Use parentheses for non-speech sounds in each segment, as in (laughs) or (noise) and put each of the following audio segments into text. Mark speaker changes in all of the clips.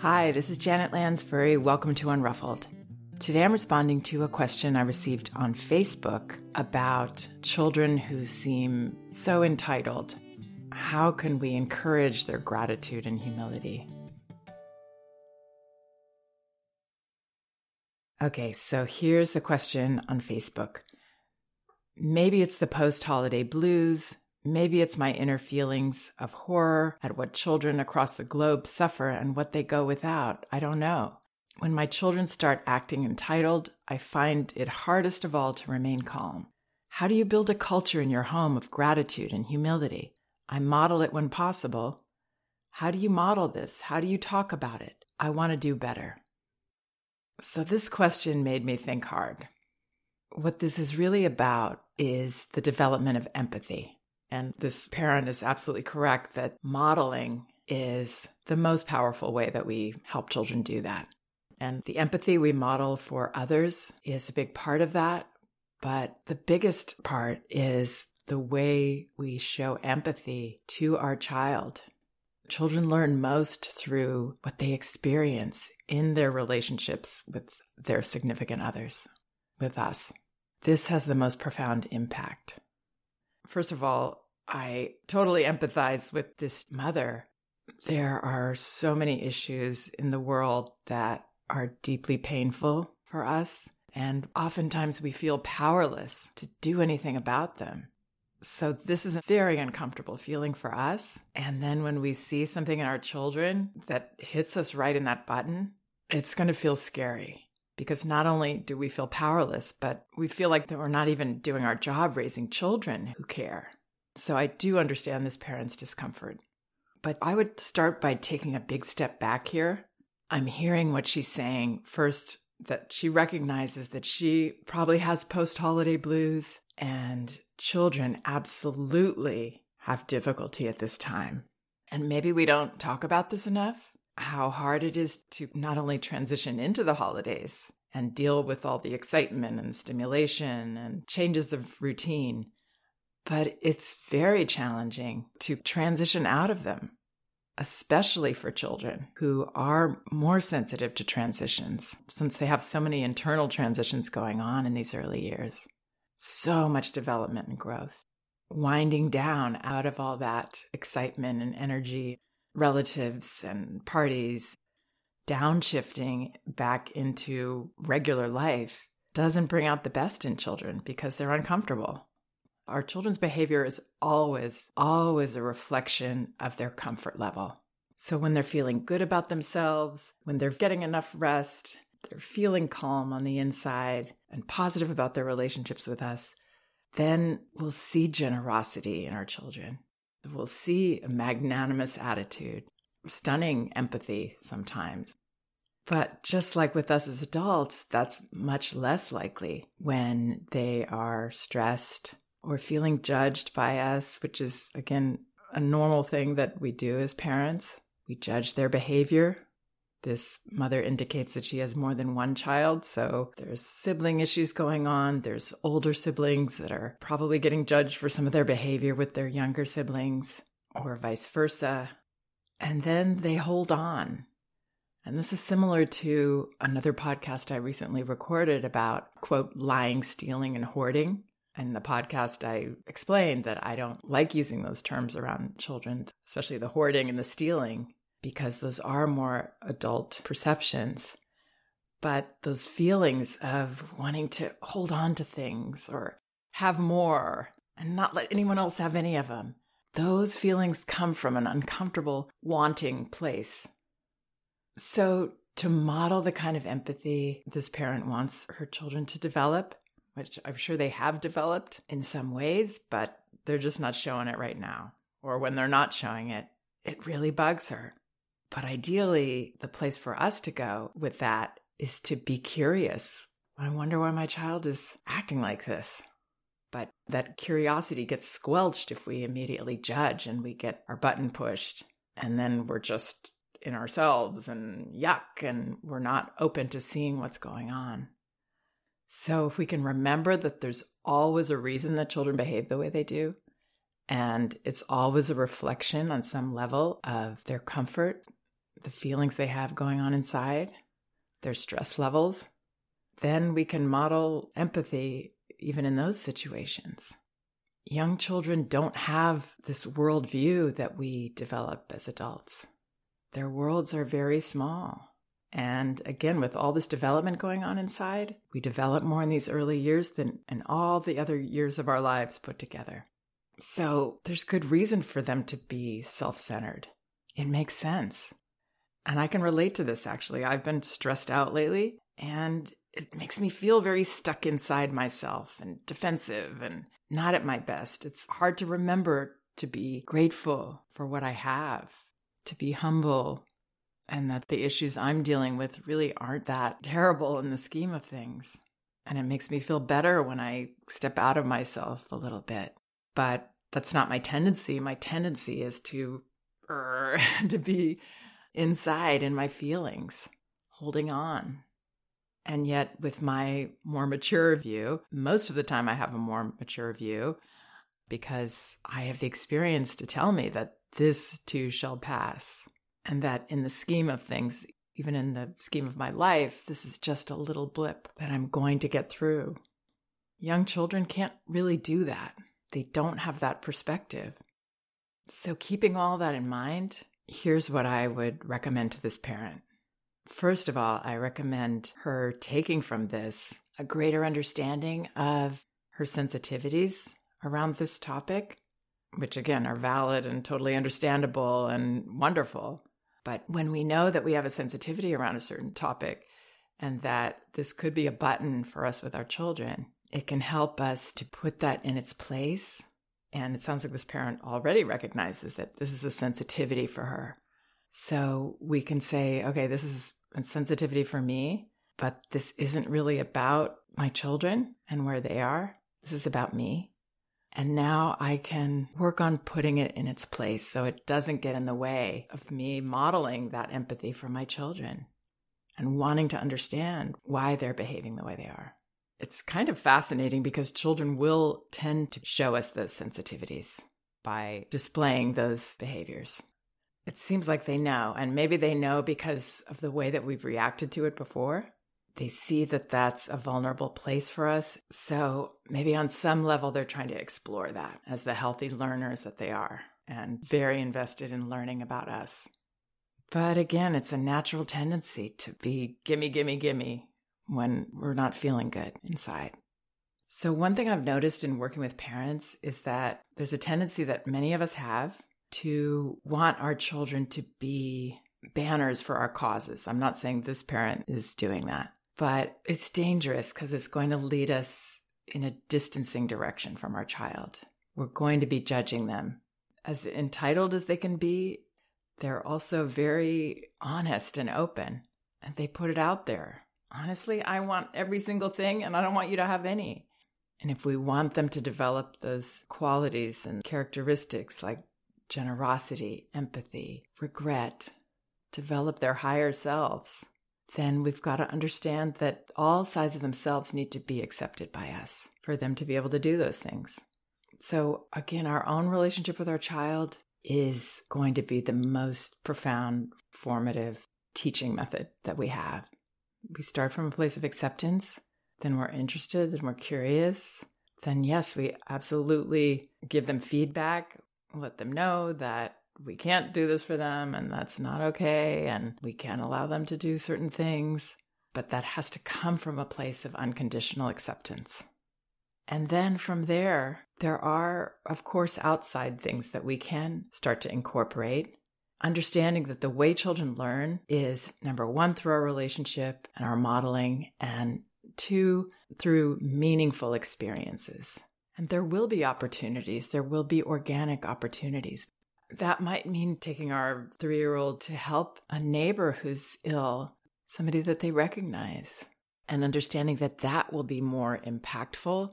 Speaker 1: Hi, this is Janet Lansbury. Welcome to Unruffled. Today I'm responding to a question I received on Facebook about children who seem so entitled. How can we encourage their gratitude and humility? Okay, so here's the question on Facebook. Maybe it's the post holiday blues. Maybe it's my inner feelings of horror at what children across the globe suffer and what they go without. I don't know. When my children start acting entitled, I find it hardest of all to remain calm. How do you build a culture in your home of gratitude and humility? I model it when possible. How do you model this? How do you talk about it? I want to do better. So, this question made me think hard. What this is really about is the development of empathy. And this parent is absolutely correct that modeling is the most powerful way that we help children do that. And the empathy we model for others is a big part of that. But the biggest part is the way we show empathy to our child. Children learn most through what they experience in their relationships with their significant others, with us. This has the most profound impact. First of all, I totally empathize with this mother. There are so many issues in the world that are deeply painful for us, and oftentimes we feel powerless to do anything about them. So, this is a very uncomfortable feeling for us. And then when we see something in our children that hits us right in that button, it's going to feel scary because not only do we feel powerless, but we feel like that we're not even doing our job raising children who care. So, I do understand this parent's discomfort. But I would start by taking a big step back here I'm hearing what she's saying. First, that she recognizes that she probably has post holiday blues, and children absolutely have difficulty at this time. And maybe we don't talk about this enough how hard it is to not only transition into the holidays and deal with all the excitement and stimulation and changes of routine, but it's very challenging to transition out of them especially for children who are more sensitive to transitions, since they have so many internal transitions going on in these early years. So much development and growth. Winding down out of all that excitement and energy, relatives and parties, downshifting back into regular life doesn't bring out the best in children because they're uncomfortable. Our children's behavior is always, always a reflection of their comfort level. So when they're feeling good about themselves, when they're getting enough rest, they're feeling calm on the inside and positive about their relationships with us, then we'll see generosity in our children. We'll see a magnanimous attitude, stunning empathy sometimes. But just like with us as adults, that's much less likely when they are stressed, or feeling judged by us, which is, again, a normal thing that we do as parents. We judge their behavior. This mother indicates that she has more than one child, so there's sibling issues going on. There's older siblings that are probably getting judged for some of their behavior with their younger siblings, or vice versa. And then they hold on. And this is similar to another podcast I recently recorded about, quote, lying, stealing, and hoarding. In the podcast, I explained that I don't like using those terms around children, especially the hoarding and the stealing, because those are more adult perceptions. But those feelings of wanting to hold on to things or have more and not let anyone else have any of them, those feelings come from an uncomfortable, wanting place. So, to model the kind of empathy this parent wants her children to develop, which I'm sure they have developed in some ways, but they're just not showing it right now. Or when they're not showing it, it really bugs her. But ideally, the place for us to go with that is to be curious. I wonder why my child is acting like this. But that curiosity gets squelched if we immediately judge and we get our button pushed. And then we're just in ourselves and yuck, and we're not open to seeing what's going on. So, if we can remember that there's always a reason that children behave the way they do, and it's always a reflection on some level of their comfort, the feelings they have going on inside, their stress levels, then we can model empathy even in those situations. Young children don't have this worldview that we develop as adults. Their worlds are very small. And again, with all this development going on inside, we develop more in these early years than in all the other years of our lives put together. So there's good reason for them to be self centered. It makes sense. And I can relate to this actually. I've been stressed out lately and it makes me feel very stuck inside myself and defensive and not at my best. It's hard to remember to be grateful for what I have, to be humble, and that the issues I'm dealing with really aren't that terrible in the scheme of things. And it makes me feel better when I step out of myself a little bit. But that's not my tendency. My tendency is to (laughs) to be inside in my feelings, holding on. And yet with my more mature view, most of the time I have a more mature view because I have the experience to tell me that this too shall pass. And that in the scheme of things, even in the scheme of my life, this is just a little blip that I'm going to get through. Young children can't really do that. They don't have that perspective. So, keeping all that in mind, here's what I would recommend to this parent. First of all, I recommend her taking from this a greater understanding of her sensitivities around this topic, which again are valid and totally understandable and wonderful. But when we know that we have a sensitivity around a certain topic and that this could be a button for us with our children, it can help us to put that in its place. And it sounds like this parent already recognizes that this is a sensitivity for her. So we can say, okay, this is a sensitivity for me, but this isn't really about my children and where they are. This is about me. And now I can work on putting it in its place so it doesn't get in the way of me modeling that empathy for my children and wanting to understand why they're behaving the way they are it's kind of fascinating because children will tend to show us those sensitivities by displaying those behaviors. It seems like they know, and maybe they know because of the way that we've reacted to it before. They see that that's a vulnerable place for us. So maybe on some level, they're trying to explore that as the healthy learners that they are and very invested in learning about us. But again, it's a natural tendency to be gimme, gimme, gimme when we're not feeling good inside. So, one thing I've noticed in working with parents is that there's a tendency that many of us have to want our children to be banners for our causes. I'm not saying this parent is doing that, but it's dangerous because it's going to lead us in a distancing direction from our child. We're going to be judging them. As entitled as they can be, they're also very honest and open, and they put it out there honestly, I want every single thing and I don't want you to have any. And if we want them to develop those qualities and characteristics like generosity, empathy, regret, develop their higher selves, then we've got to understand that all sides of themselves need to be accepted by us for them to be able to do those things. So, again, our own relationship with our child is going to be the most profound, formative teaching method that we have we start from a place of acceptance, then we're interested, then we're curious, then yes, we absolutely give them feedback, let them know that we can't do this for them and that's not okay, and we can't allow them to do certain things. But that has to come from a place of unconditional acceptance. And then from there, there are, of course, outside things that we can start to incorporate understanding that the way children learn is number one, through our relationship and our modeling, and two, through meaningful experiences. And there will be opportunities, there will be organic opportunities. That might mean taking our three year old to help a neighbor who's ill, somebody that they recognize, and understanding that that will be more impactful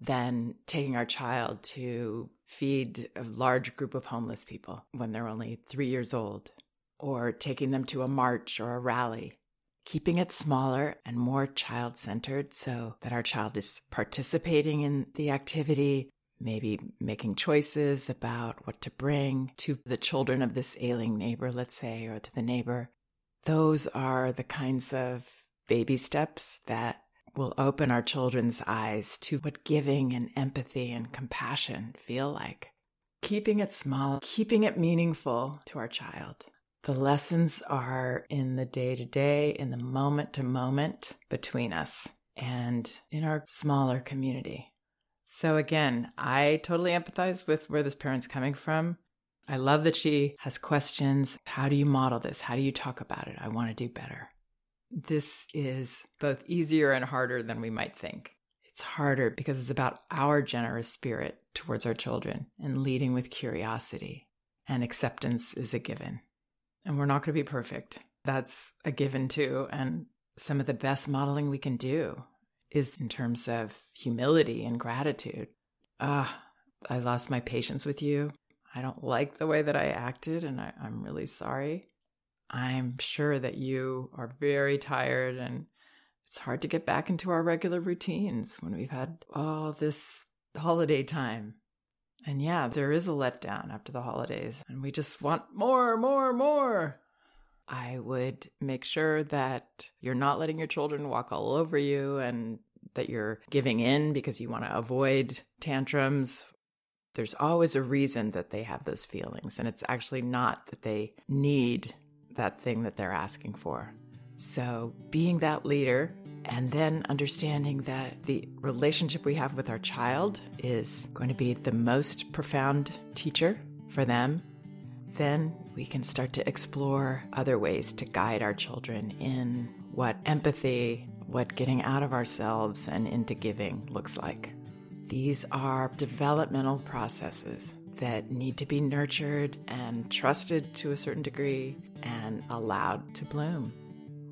Speaker 1: than taking our child to feed a large group of homeless people when they're only three years old, or taking them to a march or a rally. Keeping it smaller and more child centered so that our child is participating in the activity, maybe making choices about what to bring to the children of this ailing neighbor, let's say, or to the neighbor. Those are the kinds of baby steps that will open our children's eyes to what giving and empathy and compassion feel like. Keeping it small, keeping it meaningful to our child. The lessons are in the day to day, in the moment to moment between us and in our smaller community. So, again, I totally empathize with where this parent's coming from. I love that she has questions. How do you model this? How do you talk about it? I want to do better. This is both easier and harder than we might think. It's harder because it's about our generous spirit towards our children and leading with curiosity. And acceptance is a given. And we're not going to be perfect. That's a given too. And some of the best modeling we can do is in terms of humility and gratitude. Ah, I lost my patience with you. I don't like the way that I acted, and I, am really sorry. I'm sure that you are very tired, and it's hard to get back into our regular routines when we've had all this holiday time. And yeah, there is a letdown after the holidays, and we just want more, more, more. I would make sure that you're not letting your children walk all over you and that you're giving in because you want to avoid tantrums. There's always a reason that they have those feelings, and it's actually not that they need that thing that they're asking for. So, being that leader and then understanding that the relationship we have with our child is going to be the most profound teacher for them then we can start to explore other ways to guide our children in what empathy, what getting out of ourselves and into giving looks like. These are developmental processes that need to be nurtured and trusted to a certain degree and allowed to bloom.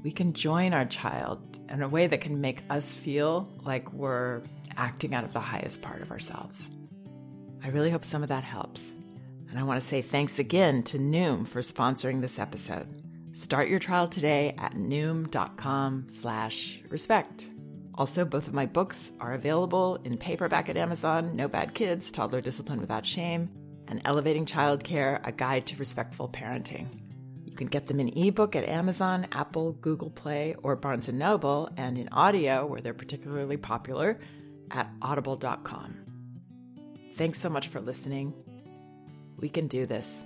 Speaker 1: We can join our child in a way that can make us feel like we're acting out of the highest part of ourselves. I really hope some of that helps. And I want to say thanks again to Noom for sponsoring this episode. Start your trial today at noom.com slash respect. Also, both of my books are available in paperback at Amazon, No Bad Kids, Toddler Discipline Without Shame, and Elevating Childcare, A Guide to Respectful Parenting. You can get them in ebook at Amazon, Apple, Google Play, or Barnes & Noble, and in audio, where they're particularly popular, at audible.com. Thanks so much for listening. We can do this.